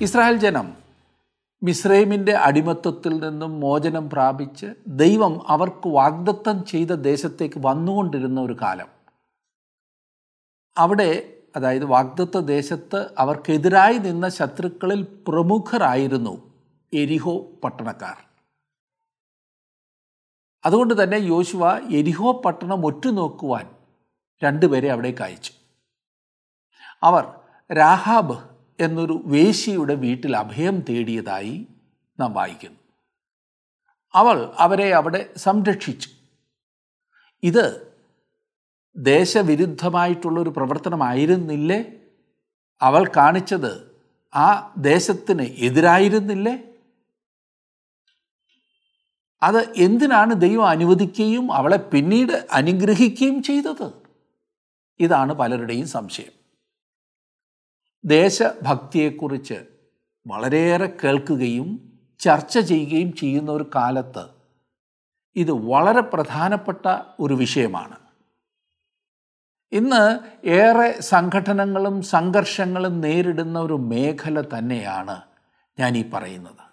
Israel ജനം മിസ്രൈമിന്റെ അടിമത്വത്തിൽ നിന്നും മോചനം പ്രാപിച്ച് ദൈവം അവർക്ക് വാഗ്ദത്തം ചെയ്ത ദേശത്തേക്ക് വന്നുകൊണ്ടിരുന്ന ഒരു കാലം. അവിടെ അതായത് വാഗ്ദത്ത ദേശത്ത് അവർക്കെതിരായി നിന്ന ശത്രുക്കളിൽ പ്രമുഖരായിരുന്നു എരിഹോ പട്ടണക്കാർ. അതുകൊണ്ട് തന്നെ യോശുവ എരിഹോ പട്ടണം ഒറ്റുനോക്കുവാൻ രണ്ടുപേരെ അവിടേക്ക് അയച്ചു. അവർ രാഹാബ് എന്നൊരു വേശിയുടെ വീട്ടിൽ അഭയം തേടിയതായി നാം വായിക്കുന്നു. അവൾ അവരെ അവിടെ സംരക്ഷിച്ചു. ഇത് ദേശവിരുദ്ധമായിട്ടുള്ളൊരു പ്രവർത്തനമായിരുന്നില്ലേ? അവൾ കാണിച്ചത് ആ ദേശത്തിന് എതിരായിരുന്നില്ലേ? അത് എന്തിനാണ് ദൈവം അനുവദിക്കുകയും അവളെ പിന്നീട് അനുഗ്രഹിക്കുകയും ചെയ്തത്? ഇതാണ് പലരുടെയും സംശയം. ദേശഭക്തിയെക്കുറിച്ച് വളരെയേറെ കേൾക്കുകയും ചർച്ച ചെയ്യുകയും ചെയ്യുന്ന ഒരു കാലത്ത് ഇത് വളരെ പ്രധാനപ്പെട്ട ഒരു വിഷയമാണ്. ഇന്ന് ഏറെ സംഘടനകളും സംഘർഷങ്ങളും നേരിടുന്ന ഒരു മേഖല തന്നെയാണ് ഞാൻ ഈ പറയുന്നത്.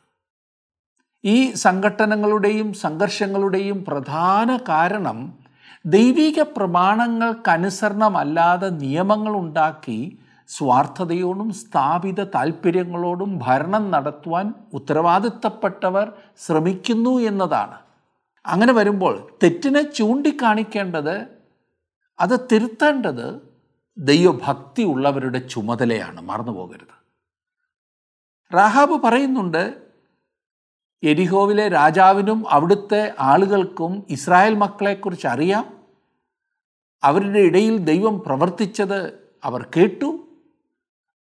ഈ സംഘടനകളുടെയും സംഘർഷങ്ങളുടെയും പ്രധാന കാരണം ദൈവിക പ്രമാണങ്ങൾക്കനുസരണമല്ലാതെ നിയമങ്ങൾ ഉണ്ടാക്കി സ്വാർത്ഥതയോടും സ്ഥാപിത താല്പര്യങ്ങളോടും ഭരണം നടത്തുവാൻ ഉത്തരവാദിത്തപ്പെട്ടവർ ശ്രമിക്കുന്നു എന്നതാണ്. അങ്ങനെ വരുമ്പോൾ തെറ്റിനെ ചൂണ്ടിക്കാണിക്കേണ്ടത് അത് തിരുത്തേണ്ടത് ദൈവഭക്തി ഉള്ളവരുടെ ചുമതലയാണ് മറന്നു പോകരുത്. റാഹാബ് പറയുന്നുണ്ട് എരിഹോവിലെ രാജാവിനും അവിടുത്തെ ആളുകൾക്കും ഇസ്രായേൽ മക്കളെക്കുറിച്ച് അറിയാം. അവരുടെ ഇടയിൽ ദൈവം പ്രവർത്തിച്ചത് അവർ കേട്ടു.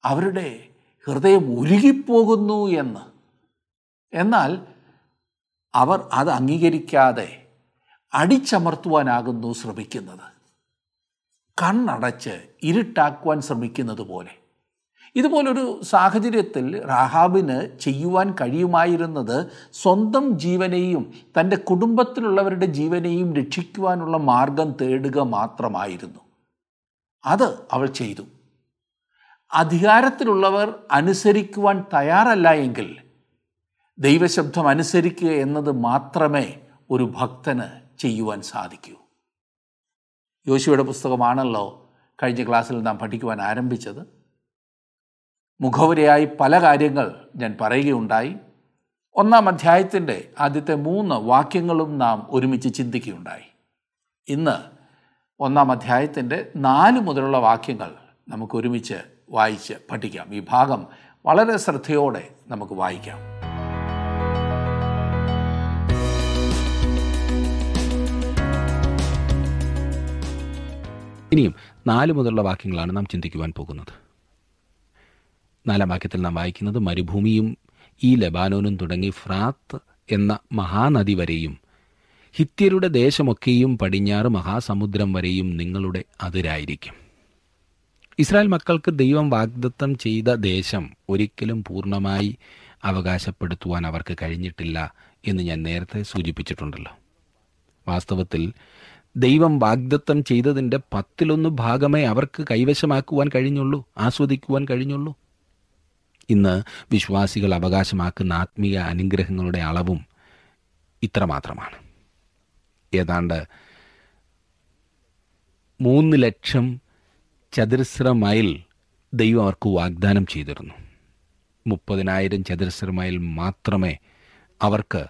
അവരുടെ ഹൃദയം ഉരുകിപ്പോകുന്നു എന്ന്. എന്നാൽ അവർ അത് അംഗീകരിക്കാതെ അടിച്ചമർത്തുവാനാകുന്നു ശ്രമിക്കുന്നത്. കണ്ണടച്ച് ഇരുട്ടാക്കുവാൻ ശ്രമിക്കുന്നത് പോലെ. ഇതുപോലൊരു സാഹചര്യത്തിൽ റാഹാബിന് ചെയ്യുവാൻ കഴിയുമായിരുന്നത് സ്വന്തം ജീവനെയും തന്റെ കുടുംബത്തിലുള്ളവരുടെ ജീവനെയും രക്ഷിക്കുവാനുള്ള മാർഗം തേടുക മാത്രമായിരുന്നു. അത് അവൾ ചെയ്തു. അധികാരത്തിലുള്ളവർ അനുസരിക്കുവാൻ തയ്യാറല്ല എങ്കിൽ ദൈവശബ്ദം അനുസരിക്കുക എന്നത് മാത്രമേ ഒരു ഭക്തന് ചെയ്യുവാൻ സാധിക്കൂ. യോശുവയുടെ പുസ്തകമാണല്ലോ കഴിഞ്ഞ ക്ലാസ്സിൽ നാം പഠിക്കുവാൻ ആരംഭിച്ചത്. മുഖവരയായി പല കാര്യങ്ങൾ ഞാൻ പറയുകയുണ്ടായി. ഒന്നാം അധ്യായത്തിന്റെ ആദ്യത്തെ മൂന്ന് വാക്യങ്ങളും നാം ഒരുമിച്ച് ചിന്തിക്കുകയുണ്ടായി. ഇന്ന് ഒന്നാം അധ്യായത്തിന്റെ നാല് മുതലുള്ള വാക്യങ്ങൾ നമുക്ക് ഒരുമിച്ച് വായിച്ച് പഠിക്കാം. ഈ ഭാഗം വളരെ ശ്രദ്ധയോടെ നമുക്ക് വായിക്കാം. ഇനിയും നാല് മുതലുള്ള വാക്യങ്ങളാണ് നാം ചിന്തിക്കുവാൻ പോകുന്നത്. നാലാം വാക്യത്തിൽ നാം വായിക്കുന്നത് മരുഭൂമിയും ഈ ലബാനോനും തുടങ്ങി ഫ്രാത്ത് എന്ന മഹാനദി വരെയും ഹിത്യരുടെ ദേശമൊക്കെയും പടിഞ്ഞാറ് മഹാസമുദ്രം വരെയും നിങ്ങളുടെ അതിരായിരിക്കും. ഇസ്രായേൽ മക്കൾക്ക് ദൈവം വാഗ്ദത്തം ചെയ്ത ദേശം ഒരിക്കലും പൂർണമായി അവകാശപ്പെടുത്തുവാൻ അവർക്ക് കഴിഞ്ഞിട്ടില്ല എന്ന് ഞാൻ നേരത്തെ സൂചിപ്പിച്ചിട്ടുണ്ടല്ലോ. വാസ്തവത്തിൽ ദൈവം വാഗ്ദത്തം ചെയ്തതിന്റെ പത്തിലൊന്ന് ഭാഗമേ അവർക്ക് കൈവശമാക്കുവാൻ കഴിഞ്ഞുള്ളൂ ആസ്വദിക്കുവാൻ കഴിഞ്ഞുള്ളൂ. ഇന്ന് വിശ്വാസികൾ അവകാശമാക്കുന്ന ആത്മീയ അനുഗ്രഹങ്ങളുടെ അളവും ഇത്രമാത്രമാണ്. ഏതാണ്ട് മൂന്ന് ലക്ഷം ചതുരശ്ര മൈൽ ദൈവം അവർക്ക് വാഗ്ദാനം ചെയ്തിരുന്നു. മുപ്പതിനായിരം ചതുരശ്ര മൈൽ മാത്രമേ അവർക്ക്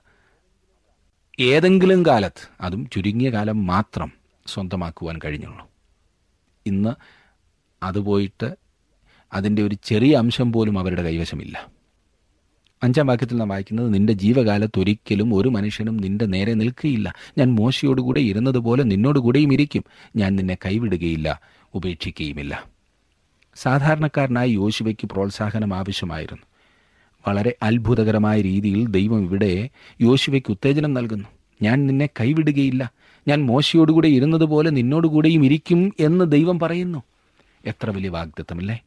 ഏതെങ്കിലും കാലത്ത് അതും ചുരുങ്ങിയ കാലം മാത്രം സ്വന്തമാക്കുവാൻ കഴിഞ്ഞുള്ളൂ. ഇന്ന് അത് പോയിട്ട് അതിന്റെ ഒരു ചെറിയ അംശം പോലും അവരുടെ കൈവശമില്ല. അഞ്ചാം വാക്യത്തിൽ നാം വായിക്കുന്നത് നിന്റെ ജീവകാലത്ത് ഒരിക്കലും ഒരു മനുഷ്യനും നിന്റെ നേരെ നിൽക്കുകയില്ല ഞാൻ മോശയോടുകൂടെ ഇരുന്നതുപോലെ നിന്നോടുകൂടെയും ഇരിക്കും. ഞാൻ നിന്നെ കൈവിടുകയില്ല. ഉപേക്ഷിക്കുകയുമില്ല സാധാരണക്കാരനായ യോശുവയ്ക്ക് പ്രോത്സാഹനം ആവശ്യമായിരുന്നു. വളരെ അത്ഭുതകരമായ രീതിയിൽ ദൈവം ഇവിടെ യോശുവയ്ക്ക് ഉത്തേജനം നൽകുന്നു. ഞാൻ നിന്നെ കൈവിടുകയില്ല. ഞാൻ മോശയോടുകൂടെ ഇരുന്നതുപോലെ നിന്നോടുകൂടെയും ഇരിക്കും എന്ന് ദൈവം പറയുന്നു. എത്ര വലിയ വാഗ്ദത്വമല്ലേ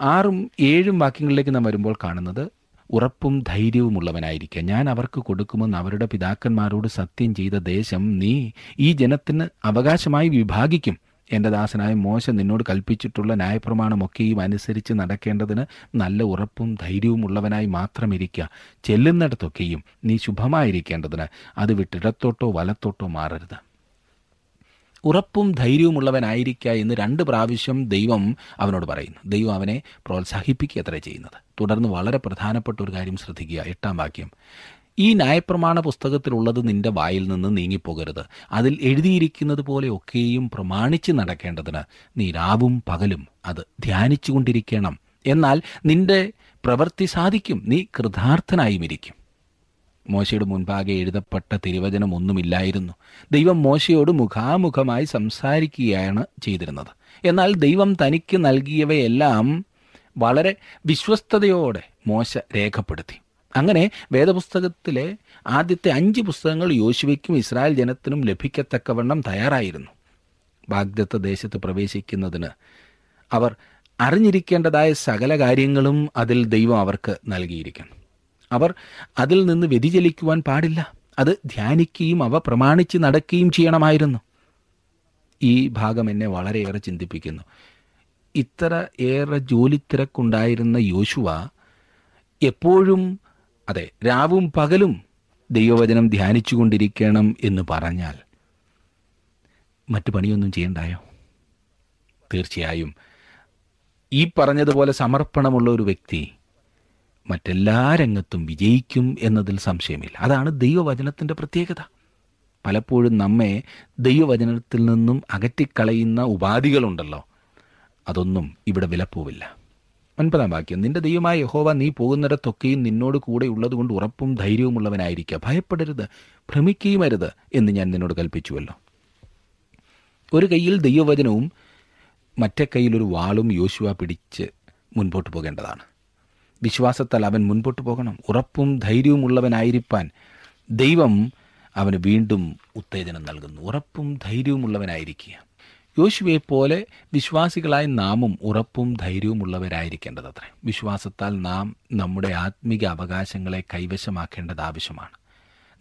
ആറും ഏഴും വാക്യങ്ങളിലേക്ക് നാം വരുമ്പോൾ കാണുന്നത് ഉറപ്പും ധൈര്യവുമുള്ളവനായിരിക്കുക. ഞാൻ അവർക്ക് കൊടുക്കുമെന്ന് അവരുടെ പിതാക്കന്മാരോട് സത്യം ചെയ്ത ദേശം നീ ഈ ജനത്തിന് അവകാശമായി വിഭാഗിക്കും. എന്റെ ദാസനായ മോശ നിന്നോട് കൽപ്പിച്ചിട്ടുള്ള ന്യായപ്രമാണമൊക്കെയും അനുസരിച്ച് നടക്കേണ്ടതിന് നല്ല ഉറപ്പും ധൈര്യവും ഉള്ളവനായി മാത്രം ഇരിക്കുക ചെല്ലുന്നിടത്തൊക്കെയും നീ ശുഭമായിരിക്കേണ്ടതിന് അത് വിട്ടിടത്തോട്ടോ വലത്തോട്ടോ മാറരുത്. ഉറപ്പും ധൈര്യവുമുള്ളവനായിരിക്കുക എന്ന് രണ്ട് പ്രാവശ്യം ദൈവം അവനോട് പറയുന്നു. ദൈവം അവനെ പ്രോത്സാഹിപ്പിക്കുക അത്ര ചെയ്യുന്നത്. തുടർന്ന് വളരെ പ്രധാനപ്പെട്ട ഒരു കാര്യം ശ്രദ്ധിക്കുക. എട്ടാം വാക്യം. ഈ ന്യായപ്രമാണ പുസ്തകത്തിലുള്ളത് നിന്റെ വായിൽ നിന്ന് നീങ്ങിപ്പോകരുത്. അതിൽ എഴുതിയിരിക്കുന്നത് പോലെ ഒക്കെയും പ്രമാണിച്ച് നടക്കേണ്ടതിന് നീ രാവും പകലും അത് ധ്യാനിച്ചുകൊണ്ടിരിക്കണം. എന്നാൽ നിന്റെ പ്രവൃത്തി സാധിക്കും. നീ കൃതാർത്ഥനായും ഇരിക്കും. മോശയുടെ മുൻപാകെ എഴുതപ്പെട്ട തിരുവചനം ഒന്നുമില്ലായിരുന്നു. ദൈവം മോശയോട് മുഖാമുഖമായി സംസാരിക്കുകയാണ് ചെയ്തിരുന്നത്. എന്നാൽ ദൈവം തനിക്ക് നൽകിയവയെല്ലാം വളരെ വിശ്വസ്തയോടെ മോശ രേഖപ്പെടുത്തി. അങ്ങനെ വേദപുസ്തകത്തിലെ ആദ്യത്തെ അഞ്ച് പുസ്തകങ്ങൾ യോശുവയ്ക്കും ഇസ്രായേൽ ജനത്തിനും ലഭിക്കത്തക്കവണ്ണം തയ്യാറായിരുന്നു. വാഗ്ദത്ത ദേശത്ത് പ്രവേശിക്കുന്നതിന് അവർ അറിഞ്ഞിരിക്കേണ്ടതായ സകല കാര്യങ്ങളും അതിൽ ദൈവം അവർക്ക് നൽകിയിരിക്കണം അവർ അതിൽ നിന്ന് വ്യതിചലിക്കുവാൻ പാടില്ല. അത് ധ്യാനിക്കുകയും അവ പ്രമാണിച്ച് നടക്കുകയും ചെയ്യണമായിരുന്നു. ഈ ഭാഗം എന്നെ വളരെയേറെ ചിന്തിപ്പിക്കുന്നു. ഇത്ര ഏറെ ജോലിത്തിരക്കുണ്ടായിരുന്ന യോശുവ എപ്പോഴും അതെ രാവും പകലും ദൈവവചനം ധ്യാനിച്ചുകൊണ്ടിരിക്കണം എന്ന് പറഞ്ഞാൽ മറ്റു പണിയൊന്നും ചെയ്യണ്ടായോ? തീർച്ചയായും. ഈ പറഞ്ഞതുപോലെ സമർപ്പണമുള്ള ഒരു വ്യക്തി മറ്റെല്ലാ രംഗത്തും വിജയിക്കും എന്നതിൽ സംശയമില്ല. അതാണ് ദൈവവചനത്തിന്റെ പ്രത്യേകത. പലപ്പോഴും നമ്മെ ദൈവവചനത്തിൽ നിന്നും അകറ്റിക്കളയുന്ന ഉപാധികളുണ്ടല്ലോ. അതൊന്നും ഇവിടെ വിലപ്പോവില്ല. ഒൻപതാം വാക്യം നിന്റെ ദൈവമായ യഹോവ നീ പോകുന്നിടത്തൊക്കെയും നിന്നോട് കൂടെ ഉള്ളതുകൊണ്ട് ഉറപ്പും ധൈര്യവുമുള്ളവനായിരിക്കുക ഭയപ്പെടരുത് ഭ്രമിക്കുകയും അരുത് എന്ന് ഞാൻ നിന്നോട് കൽപ്പിച്ചുവല്ലോ. ഒരു കയ്യിൽ ദൈവവചനവും മറ്റേ കയ്യിൽ ഒരു വാളും യോശുവ പിടിച്ച് മുൻപോട്ട് പോകേണ്ടതാണ്. വിശ്വാസത്താൽ അവൻ മുൻപോട്ട് പോകണം. ഉറപ്പും ധൈര്യവും ഉള്ളവനായിരിക്കാൻ ദൈവം അവന് വീണ്ടും ഉത്തേജനം നൽകുന്നു. ഉറപ്പും ധൈര്യവും ഉള്ളവനായിരിക്കുക യോശുവയെ പോലെ വിശ്വാസികളായ നാമും ഉറപ്പും ധൈര്യവും ഉള്ളവരായിരിക്കേണ്ടത് അത്രേ. വിശ്വാസത്താൽ നാം നമ്മുടെ ആത്മീക അവകാശങ്ങളെ കൈവശമാക്കേണ്ടത് ആവശ്യമാണ്.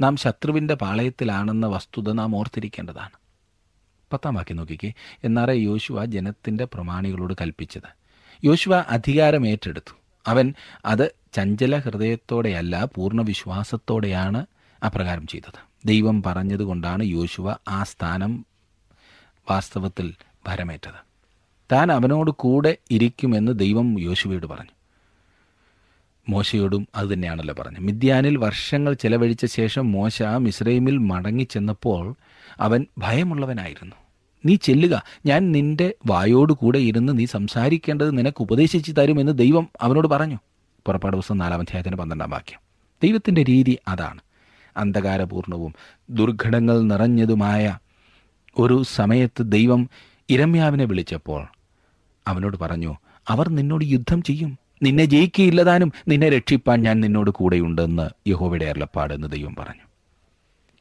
നാം ശത്രുവിന്റെ പാളയത്തിലാണെന്ന വസ്തുത നാം ഓർത്തിരിക്കേണ്ടതാണ്. പത്താം വാക്യം നോക്കിക്കേ. എന്നാറേ യോശുവ ജനത്തിന്റെ പ്രമാണികളോട് കൽപ്പിച്ചത്. യോശുവ അധികാരം ഏറ്റെടുത്തു അവൻ അത് ചഞ്ചല ഹൃദയത്തോടെയല്ല പൂർണ വിശ്വാസത്തോടെയാണ് അപ്രകാരം ചെയ്തത്. ദൈവം പറഞ്ഞതുകൊണ്ടാണ് യോശുവ ആ സ്ഥാനം വാസ്തവത്തിൽ ഭരമേറ്റത്. താൻ അവനോട് കൂടെ ഇരിക്കുമെന്ന് ദൈവം യോശുവയോട് പറഞ്ഞു. മോശയോടും അത് തന്നെയാണല്ലോ പറഞ്ഞു. മിദ്യാനിൽ വർഷങ്ങൾ ചെലവഴിച്ച ശേഷം മോശ മിസ്രൈമിൽ മടങ്ങിച്ചെന്നപ്പോൾ അവൻ ഭയമുള്ളവനായിരുന്നു. നീ ചെല്ലുക. ഞാൻ നിന്റെ വായോട് കൂടെ ഇരുന്ന് നീ സംസാരിക്കേണ്ടത് നിനക്ക് ഉപദേശിച്ചു തരുമെന്ന് ദൈവം അവനോട് പറഞ്ഞു. പുറപ്പാട് ദിവസം നാലാം അധ്യായത്തിന് പന്ത്രണ്ടാം വാക്യം. ദൈവത്തിന്റെ രീതി അതാണ്. അന്ധകാരപൂർണവും ദുർഘടങ്ങൾ നിറഞ്ഞതുമായ ഒരു സമയത്ത് ദൈവം ഇരമ്യാവിനെ വിളിച്ചപ്പോൾ അവനോട് പറഞ്ഞു അവർ നിന്നോട് യുദ്ധം ചെയ്യും. നിന്നെ ജയിക്കുകയില്ലതാനും നിന്നെ രക്ഷിപ്പാൻ ഞാൻ നിന്നോട് കൂടെയുണ്ടെന്ന് യഹോവയുടെ അരുളപ്പാട് എന്ന് ദൈവം പറഞ്ഞു.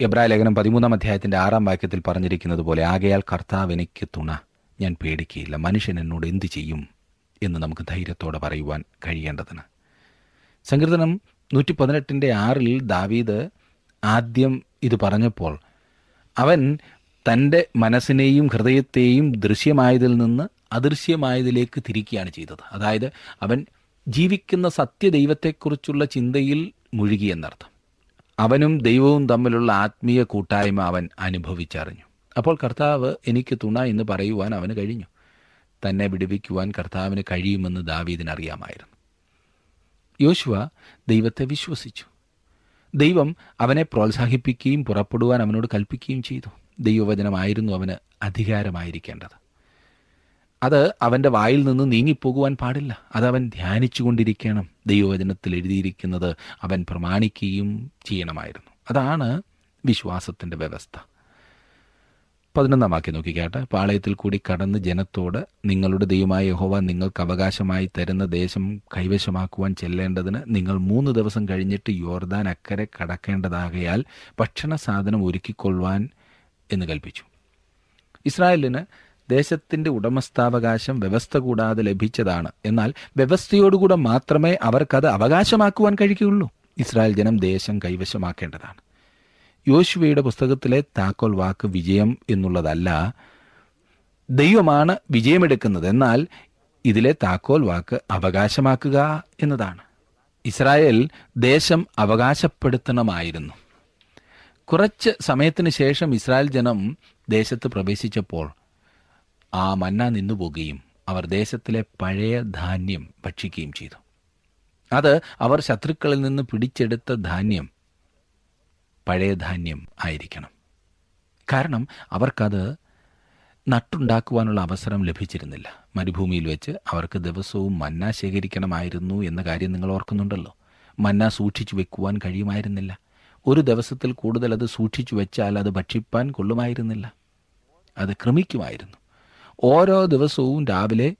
എബ്രായ ലേഖനം പതിമൂന്നാം അധ്യായത്തിന്റെ ആറാം വാക്യത്തിൽ പറഞ്ഞിരിക്കുന്നത് പോലെ ആകയാൽ കർത്താവ് എനിക്ക് തുണ ഞാൻ പേടിക്കുകയില്ല മനുഷ്യൻ എന്നോട് എന്തു ചെയ്യും എന്ന് നമുക്ക് ധൈര്യത്തോടെ പറയുവാൻ കഴിയേണ്ടതിന്. സങ്കീർത്തനം നൂറ്റി പതിനെട്ടിന്റെ ആറിൽ ദാവീദ് ആദ്യം ഇത് പറഞ്ഞപ്പോൾ അവൻ തന്റെ മനസ്സിനെയും ഹൃദയത്തെയും ദൃശ്യമായതിൽ നിന്ന് അദൃശ്യമായതിലേക്ക് തിരിക്കുകയാണ് ചെയ്തത്. അതായത് അവൻ ജീവിക്കുന്ന സത്യദൈവത്തെക്കുറിച്ചുള്ള ചിന്തയിൽ മുഴുകിയെന്നർത്ഥം അവനും ദൈവവും തമ്മിലുള്ള ആത്മീയ കൂട്ടായ്മ അവൻ അനുഭവിച്ചറിഞ്ഞു. അപ്പോൾ കർത്താവ് എനിക്ക് തുണ എന്ന് പറയുവാൻ അവന് കഴിഞ്ഞു. തന്നെ വിടുവിക്കുവാൻ കർത്താവിന് കഴിയുമെന്ന് ദാവീദിനറിയാമായിരുന്നു യോശുവ ദൈവത്തെ വിശ്വസിച്ചു. ദൈവം അവനെ പ്രോത്സാഹിപ്പിക്കുകയും പുറപ്പെടുവാൻ അവനോട് കൽപ്പിക്കുകയും ചെയ്തു. ദൈവവചനമായിരുന്നു അവന് അധികാരമായിരിക്കേണ്ടത്. അത് അവന്റെ വായിൽ നിന്ന് നീങ്ങിപ്പോകുവാൻ പാടില്ല. അത് അവൻ ധ്യാനിച്ചുകൊണ്ടിരിക്കണം. ദൈവവചനത്തിൽ എഴുതിയിരിക്കുന്നത് അവൻ പ്രമാണിക്കുകയും ചെയ്യണമായിരുന്നു. അതാണ് വിശ്വാസത്തിന്റെ വ്യവസ്ഥ. പതിനൊന്നാം വാക്യം നോക്കിക്കാട്ടെ പാളയത്തിൽ കൂടി കടന്ന് ജനത്തോട് നിങ്ങളുടെ ദൈവമായ യഹോവ നിങ്ങൾക്ക് അവകാശമായി തരുന്ന ദേശം കൈവശമാക്കുവാൻ ചെല്ലേണ്ടതിന് നിങ്ങൾ മൂന്ന് ദിവസം കഴിഞ്ഞിട്ട് യോർദാൻ അക്കരെ കടക്കേണ്ടതാകയാൽ ഭക്ഷണ സാധനം ഒരുക്കിക്കൊള്ളുവാൻ എന്ന് കൽപ്പിച്ചു. ഇസ്രായേലിന് ദേശത്തിന്റെ ഉടമസ്ഥാവകാശം വ്യവസ്ഥ കൂടാതെ ലഭിച്ചതാണ്. എന്നാൽ വ്യവസ്ഥയോടുകൂടെ മാത്രമേ അവർക്കത് അവകാശമാക്കുവാൻ കഴിയുകയുള്ളൂ. ഇസ്രായേൽ ജനം ദേശം കൈവശമാക്കേണ്ടതാണ്. യോശുവയുടെ പുസ്തകത്തിലെ താക്കോൽ വാക്ക് വിജയം എന്നുള്ളതല്ല ദൈവമാണ് വിജയമെടുക്കുന്നത്. എന്നാൽ ഇതിലെ താക്കോൽ വാക്ക് അവകാശമാക്കുക എന്നതാണ്. ഇസ്രായേൽ ദേശം അവകാശപ്പെടുത്തണമായിരുന്നു. കുറച്ച് സമയത്തിന് ശേഷം ഇസ്രായേൽ ജനം ദേശത്ത് പ്രവേശിച്ചപ്പോൾ ആ മന്ന നിന്നുപോകുകയും അവർ ദേശത്തിലെ പഴയ ധാന്യം ഭക്ഷിക്കുകയും ചെയ്തു. അത് അവർ ശത്രുക്കളിൽ നിന്ന് പിടിച്ചെടുത്ത ധാന്യം പഴയ ധാന്യം ആയിരിക്കണം. കാരണം അവർക്കത് നട്ടുണ്ടാക്കുവാനുള്ള അവസരം ലഭിച്ചിരുന്നില്ല. മരുഭൂമിയിൽ വെച്ച് അവർക്ക് ദിവസവും മന്ന ശേഖരിക്കണമായിരുന്നു എന്ന കാര്യം നിങ്ങൾ ഓർക്കുന്നുണ്ടല്ലോ. മന്ന സൂക്ഷിച്ചു വെക്കുവാൻ കഴിയുമായിരുന്നില്ല. ഒരു ദിവസത്തിൽ കൂടുതൽ അത് സൂക്ഷിച്ചു വെച്ചാൽ അത് ഭക്ഷിപ്പാൻ കൊള്ളുമായിരുന്നില്ല. അത് ക്രമിക്കുമായിരുന്നു ഓരോ ദിവസവും രാവിലെ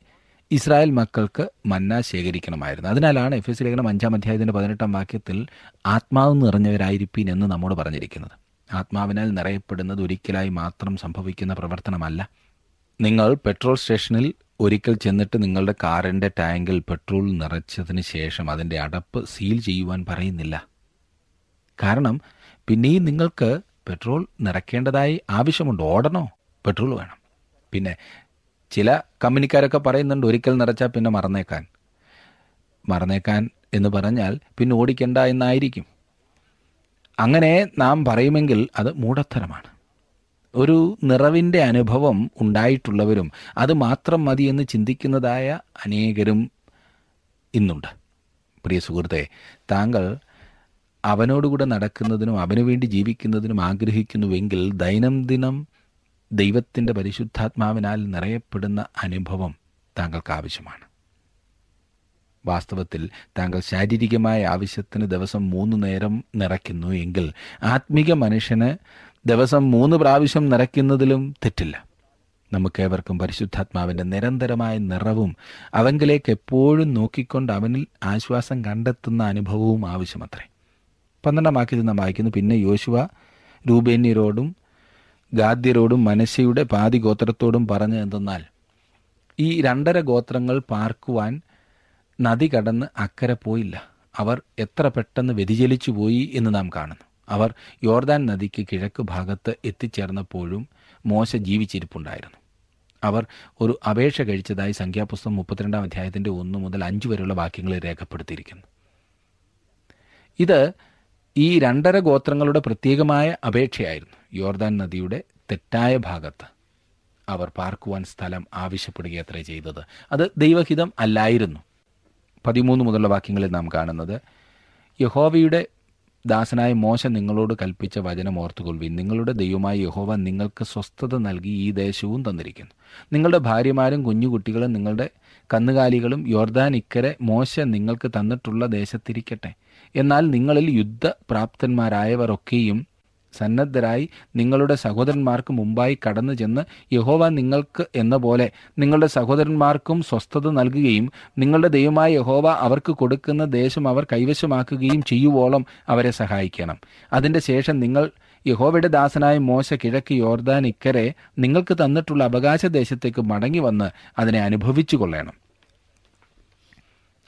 ഇസ്രായേൽ മക്കൾക്ക് മന്ന ശേഖരിക്കണമായിരുന്നു. അതിനാലാണ് എഫ് എസ് ലേഖനം അഞ്ചാം അധ്യായത്തിന്റെ പതിനെട്ടാം വാക്യത്തിൽ ആത്മാവ് നിറഞ്ഞവരായിരിപ്പീൻ എന്ന് നമ്മോട് പറഞ്ഞിരിക്കുന്നത്. ആത്മാവിനാൽ നിറയപ്പെടുന്നത് ഒരിക്കലായി മാത്രം സംഭവിക്കുന്ന പ്രവർത്തനമല്ല. നിങ്ങൾ പെട്രോൾ സ്റ്റേഷനിൽ ഒരിക്കൽ ചെന്നിട്ട് നിങ്ങളുടെ കാറിന്റെ ടാങ്കിൽ പെട്രോൾ നിറച്ചതിന് ശേഷം അതിന്റെ അടപ്പ് സീൽ ചെയ്യുവാൻ പറയുന്നില്ല. കാരണം പിന്നെയും നിങ്ങൾക്ക് പെട്രോൾ നിറയ്ക്കേണ്ടതായി ആവശ്യമുണ്ട്. ഓടണോ? പെട്രോൾ വേണം. പിന്നെ ചില കമ്പനിക്കാരൊക്കെ പറയുന്നുണ്ട് ഒരിക്കൽ നിറച്ചാൽ പിന്നെ മറന്നേക്കാൻ. മറന്നേക്കാൻ എന്ന് പറഞ്ഞാൽ പിന്നെ ഓടിക്കണ്ട എന്നായിരിക്കും. അങ്ങനെ നാം പറയുമെങ്കിൽ അത് മൂഢത്തരമാണ് ഒരു നിറവിന്റെ അനുഭവം ഉണ്ടായിട്ടുള്ളവരും അത് മാത്രം മതി എന്ന് ചിന്തിക്കുന്നതായ അനേകരും ഇന്നുണ്ട്. പ്രിയ സുഹൃത്തെ താങ്കൾ അവനോടുകൂടെ നടക്കുന്നതിനും അവനു വേണ്ടി ജീവിക്കുന്നതിനും ആഗ്രഹിക്കുന്നുവെങ്കിൽ ദൈനംദിനം ദൈവത്തിന്റെ പരിശുദ്ധാത്മാവിനാൽ നിറയപ്പെടുന്ന അനുഭവം താങ്കൾക്ക് ആവശ്യമാണ്. വാസ്തവത്തിൽ താങ്കൾ ശാരീരികമായ ആവശ്യത്തിന് ദിവസം മൂന്ന് നേരം നിറയ്ക്കുന്നു എങ്കിൽ ആത്മീക മനുഷ്യന് ദിവസം മൂന്ന് പ്രാവശ്യം നിറയ്ക്കുന്നതിലും തെറ്റില്ല. നമുക്കേവർക്കും പരിശുദ്ധാത്മാവിന്റെ നിരന്തരമായ നിറവും അവങ്കിലേക്ക് എപ്പോഴും നോക്കിക്കൊണ്ട് അവനിൽ ആശ്വാസം കണ്ടെത്തുന്ന അനുഭവവും ആവശ്യമത്രേ. പന്ത്രണ്ടാം വാക്യത്തിൽ നാം വായിക്കുന്നു. പിന്നെ യോശുവ രൂപേന്യരോടും ഗാദ്യരോടും മനശയുടെ പാതി ഗോത്രത്തോടും പറഞ്ഞു എന്തെന്നാൽ ഈ രണ്ടര ഗോത്രങ്ങൾ പാർക്കുവാൻ നദി കടന്ന് അക്കരെ പോയില്ല. അവർ എത്ര പെട്ടെന്ന് വ്യതിചലിച്ചു പോയി എന്ന് നാം കാണുന്നു. അവർ യോർദാൻ നദിക്ക് കിഴക്ക് ഭാഗത്ത് എത്തിച്ചേർന്നപ്പോഴും മോശ ജീവിച്ചിരിപ്പുണ്ടായിരുന്നു. അവർ ഒരു അപേക്ഷ കഴിച്ചതായി സംഖ്യാപുസ്തകം മുപ്പത്തിരണ്ടാം അധ്യായത്തിന്റെ ഒന്ന് മുതൽ അഞ്ച് വരെയുള്ള വാക്യങ്ങളിൽ രേഖപ്പെടുത്തിയിരിക്കുന്നു. ഇത് ഈ രണ്ടര ഗോത്രങ്ങളുടെ പ്രത്യേകമായ അപേക്ഷയായിരുന്നു. യോർദാൻ നദിയുടെ തെറ്റായ ഭാഗത്ത് അവർ പാർക്കുവാൻ സ്ഥലം ആവശ്യപ്പെടുകയത്രേ ചെയ്തത്. അത് ദൈവഹിതം അല്ലായിരുന്നു. പതിമൂന്ന് മുതലുള്ള വാക്യങ്ങളിൽ നാം കാണുന്നത് യഹോവയുടെ ദാസനായ മോശ നിങ്ങളോട് കൽപ്പിച്ച വചനം ഓർത്തുകൊള്ളുവിൻ. നിങ്ങളുടെ ദൈവമായ യഹോവ നിങ്ങൾക്ക് സ്വസ്ഥത നൽകി ഈ ദേശവും തന്നിരിക്കുന്നു. നിങ്ങളുടെ ഭാര്യമാരും കുഞ്ഞുകുട്ടികളും നിങ്ങളുടെ കന്നുകാലികളും യോർദാൻ ഇക്കരെ മോശ നിങ്ങൾക്ക് തന്നിട്ടുള്ള ദേശത്തിരിക്കട്ടെ. എന്നാൽ നിങ്ങളിൽ യുദ്ധപ്രാപ്തന്മാരായവരൊക്കെയും സന്നദ്ധരായി നിങ്ങളുടെ സഹോദരന്മാർക്ക് മുമ്പായി കടന്നു ചെന്ന് യഹോവ നിങ്ങൾക്ക് എന്ന പോലെ നിങ്ങളുടെ സഹോദരന്മാർക്കും സ്വസ്ഥത നൽകുകയും നിങ്ങളുടെ ദൈവമായ യഹോവ അവർക്ക് കൊടുക്കുന്ന ദേശം അവർ കൈവശമാക്കുകയും ചെയ്യുവോളം അവരെ സഹായിക്കണം. അതിന്റെ ശേഷം നിങ്ങൾ യഹോവയുടെ ദാസനായ മോശ കിഴക്ക് യോർദാൻ ഇക്കരെ നിങ്ങൾക്ക് തന്നിട്ടുള്ള അവകാശ ദേശത്തേക്ക് മടങ്ങി വന്ന് അതിനെ അനുഭവിച്ചു കൊള്ളണം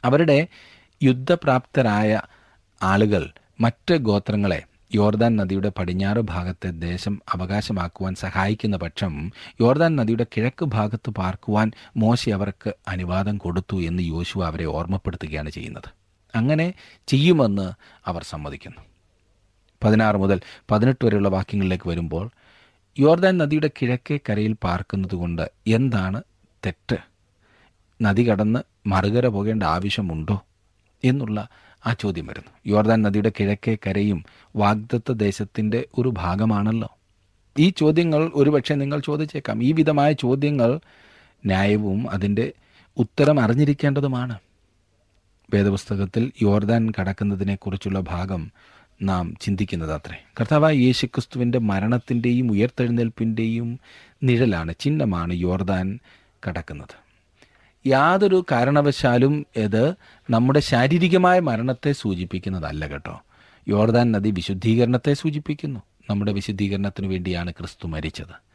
അവരുടെ യുദ്ധപ്രാപ്തരായ ആളുകൾ മറ്റ് ഗോത്രങ്ങളെ യോർദാൻ നദിയുടെ പടിഞ്ഞാറ് ഭാഗത്തെ ദേശം അവകാശമാക്കുവാൻ സഹായിക്കുന്ന പക്ഷം യോർദാൻ നദിയുടെ കിഴക്ക് ഭാഗത്ത് പാർക്കുവാൻ മോശി അവർക്ക് അനുവാദം കൊടുത്തു എന്ന് യോശുവ അവരെ ഓർമ്മപ്പെടുത്തുകയാണ് ചെയ്യുന്നത്. അങ്ങനെ ചെയ്യുമെന്ന് അവർ സമ്മതിക്കുന്നു. പതിനാറ് മുതൽ പതിനെട്ട് വരെയുള്ള വാക്യങ്ങളിലേക്ക് വരുമ്പോൾ യോർദാൻ നദിയുടെ കിഴക്കേ കരയിൽ പാർക്കുന്നതുകൊണ്ട് എന്താണ് തെറ്റ്? നദി കടന്ന് മറുകര പോകേണ്ട ആവശ്യമുണ്ടോ? എന്നുള്ള ആ ചോദ്യം വരുന്നു. യോർദാൻ നദിയുടെ കിഴക്കേ കരയും വാഗ്ദത്ത ദേശത്തിന്റെ ഒരു ഭാഗമാണല്ലോ. ഈ ചോദ്യങ്ങൾ ഒരുപക്ഷെ നിങ്ങൾ ചോദിച്ചേക്കാം. ഈ വിധമായ ചോദ്യങ്ങൾ ന്യായവും അതിന്റെ ഉത്തരം അറിഞ്ഞിരിക്കേണ്ടതുമാണ്. വേദപുസ്തകത്തിൽ യോർദാൻ കടക്കുന്നതിനെക്കുറിച്ചുള്ള ഭാഗം നാം ചിന്തിക്കുന്നത് അത്രേ. കർത്താവായ യേശുക്രിസ്തുവിന്റെ മരണത്തിന്റെയും ഉയർത്തെഴുന്നേൽപ്പിന്റെയും നിഴലാണ് ചിഹ്നമാണ് യോർദാൻ കടക്കുന്നത്. യാതൊരു കാരണവശാലും ഇത് നമ്മുടെ ശാരീരികമായ മരണത്തെ സൂചിപ്പിക്കുന്നതല്ല കേട്ടോ. യോർദാൻ നദി വിശുദ്ധീകരണത്തെ സൂചിപ്പിക്കുന്നു. നമ്മുടെ വിശുദ്ധീകരണത്തിനു വേണ്ടിയാണ് ക്രിസ്തു മരിച്ചത്.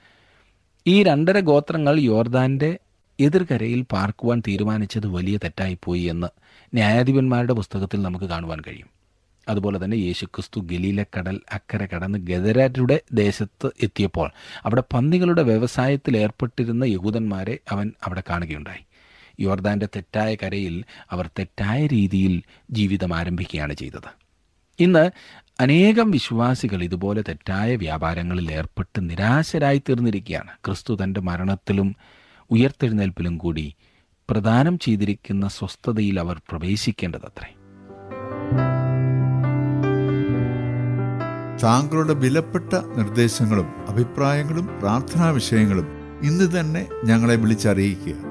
ഈ രണ്ടര ഗോത്രങ്ങൾ യോർദാന്റെ എതിർകരയിൽ പാർക്കുവാൻ തീരുമാനിച്ചത് വലിയ തെറ്റായിപ്പോയി എന്ന് ന്യായാധിപന്മാരുടെ പുസ്തകത്തിൽ നമുക്ക് കാണുവാൻ കഴിയും. അതുപോലെ തന്നെ യേശുക്രിസ്തു ഗലീലക്കടൽ അക്കരെ കടന്ന് ഗദരരുടെ ദേശത്ത് എത്തിയപ്പോൾ അവിടെ പന്നികളുടെ വ്യവസായത്തിൽ ഏർപ്പെട്ടിരുന്ന യഹൂദന്മാരെ അവൻ അവിടെ കാണുകയുണ്ടായി. യോർദാന്റെ തെറ്റായ കരയിൽ അവർ തെറ്റായ രീതിയിൽ ജീവിതം ആരംഭിക്കുകയാണ് ചെയ്തത്. ഇന്ന് അനേകം വിശ്വാസികൾ ഇതുപോലെ തെറ്റായ വ്യാപാരങ്ങളിൽ ഏർപ്പെട്ട് നിരാശരായി തീർന്നിരിക്കുകയാണ് ക്രിസ്തു തന്റെ മരണത്തിലും ഉയർത്തെഴുന്നേൽപ്പിലും കൂടി പ്രദാനം ചെയ്തിരിക്കുന്ന സ്വസ്ഥതയിൽ അവർ പ്രവേശിക്കേണ്ടതത്രേ. താങ്കളുടെ വിലപ്പെട്ട നിർദ്ദേശങ്ങളും അഭിപ്രായങ്ങളും പ്രാർത്ഥനാ വിഷയങ്ങളും ഇന്ന് തന്നെ ഞങ്ങളെ വിളിച്ചറിയിക്കുക.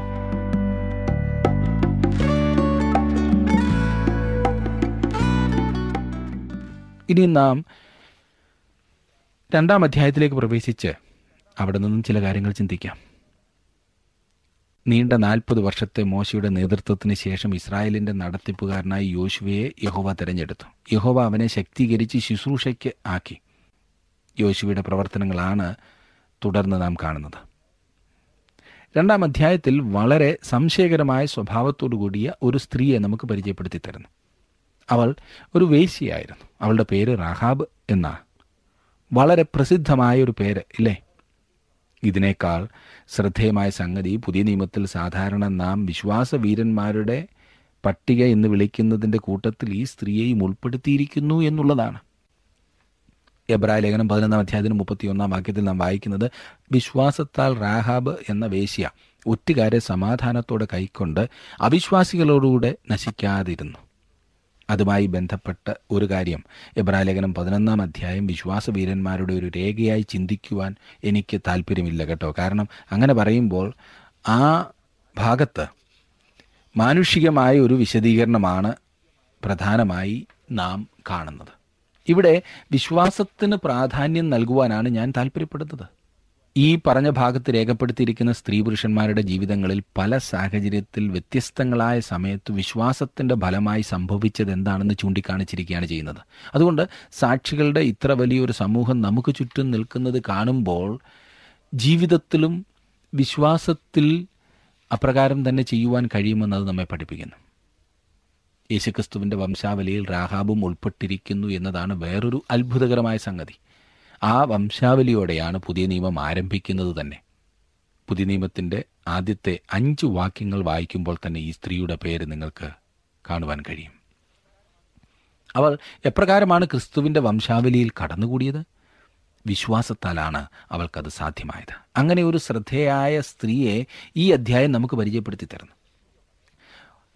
ഇനി നാം രണ്ടാം അധ്യായത്തിലേക്ക് പ്രവേശിച്ച് അവിടെ നിന്നും ചില കാര്യങ്ങൾ ചിന്തിക്കാം. നീണ്ട നാൽപ്പത് വർഷത്തെ മോശയുടെ നേതൃത്വത്തിന് ശേഷം ഇസ്രായേലിന്റെ നടത്തിപ്പുകാരനായി യോശുവയെ യഹോവ തിരഞ്ഞെടുത്തു. യഹോവ അവനെ ശക്തീകരിച്ച് ശുശ്രൂഷയ്ക്ക് ആക്കി. യോശുവയുടെ പ്രവർത്തനങ്ങളാണ് തുടർന്ന് നാം കാണുന്നത്. രണ്ടാം അധ്യായത്തിൽ വളരെ സംശയകരമായ സ്വഭാവത്തോടു കൂടിയ ഒരു സ്ത്രീയെ നമുക്ക് പരിചയപ്പെടുത്തി തരുന്നു. അവൾ ഒരു വേശിയായിരുന്നു അവളുടെ പേര് റഹാബ് എന്നാണ് വളരെ പ്രസിദ്ധമായ ഒരു പേര് ഇല്ലേ? ഇതിനേക്കാൾ ശ്രദ്ധേയമായ സംഗതി പുതിയ നിയമത്തിൽ സാധാരണ നാം വിശ്വാസവീരന്മാരുടെ പട്ടിക എന്ന് വിളിക്കുന്നതിന്റെ കൂട്ടത്തിൽ ഈ സ്ത്രീയെയും ഉൾപ്പെടുത്തിയിരിക്കുന്നു എന്നുള്ളതാണ്. എബ്രായ ലേഖനം പതിനൊന്നാം അധ്യായത്തിന് മുപ്പത്തിയൊന്നാം വാക്യത്തിൽ നാം വായിക്കുന്നത് വിശ്വാസത്താൽ റാഹാബ് എന്ന വേശ്യ ഒറ്റുകാരെ സമാധാനത്തോടെ കൈക്കൊണ്ട് അവിശ്വാസികളോടുകൂടെ നശിക്കാതിരുന്നു. അതുമായി ബന്ധപ്പെട്ട ഒരു കാര്യം. എബ്രാലേഖനം പതിനൊന്നാം അധ്യായം വിശ്വാസവീരന്മാരുടെ ഒരു രേഖയായി ചിന്തിക്കുവാൻ എനിക്ക് താല്പര്യമില്ല കേട്ടോ. കാരണം അങ്ങനെ പറയുമ്പോൾ ആ ഭാഗത്ത് മാനുഷികമായ ഒരു വിശദീകരണമാണ് പ്രധാനമായി നാം കാണുന്നത്. ഇവിടെ വിശ്വാസത്തിന് പ്രാധാന്യം നൽകുവാനാണ് ഞാൻ താല്പര്യപ്പെടുന്നത് ഈ പറഞ്ഞ ഭാഗത്ത് രേഖപ്പെടുത്തിയിരിക്കുന്ന സ്ത്രീ പുരുഷന്മാരുടെ ജീവിതങ്ങളിൽ പല സാഹചര്യത്തിൽ വ്യത്യസ്തങ്ങളായ സമയത്ത് വിശ്വാസത്തിന്റെ ഫലമായി സംഭവിച്ചത് എന്താണെന്ന് ചൂണ്ടിക്കാണിച്ചിരിക്കുകയാണ് ചെയ്യുന്നത്. അതുകൊണ്ട് സാക്ഷികളുടെ ഇത്ര വലിയൊരു സമൂഹം നമുക്ക് ചുറ്റും നിൽക്കുന്നത് കാണുമ്പോൾ ജീവിതത്തിലും വിശ്വാസത്തിൽ അപ്രകാരം തന്നെ ചെയ്യുവാൻ കഴിയുമെന്നത് നമ്മെ പഠിപ്പിക്കുന്നു. യേശുക്രിസ്തുവിന്റെ വംശാവലിയിൽ രാഹാബും ഉൾപ്പെട്ടിരിക്കുന്നു എന്നതാണ് വേറൊരു അത്ഭുതകരമായ സംഗതി. ആ വംശാവലിയോടെയാണ് പുതിയ നിയമം ആരംഭിക്കുന്നത് തന്നെ. പുതിയ നിയമത്തിന്റെ ആദ്യത്തെ അഞ്ച് വാക്യങ്ങൾ വായിക്കുമ്പോൾ തന്നെ ഈ സ്ത്രീയുടെ പേര് നിങ്ങൾക്ക് കാണുവാൻ കഴിയും. അവൾ എപ്രകാരമാണ് ക്രിസ്തുവിന്റെ വംശാവലിയിൽ കടന്നുകൂടിയത്? വിശ്വാസത്താലാണ് അവൾക്കത് സാധ്യമായത്. അങ്ങനെ ഒരു ശ്രദ്ധേയായ സ്ത്രീയെ ഈ അധ്യായം നമുക്ക് പരിചയപ്പെടുത്തി തരുന്നു.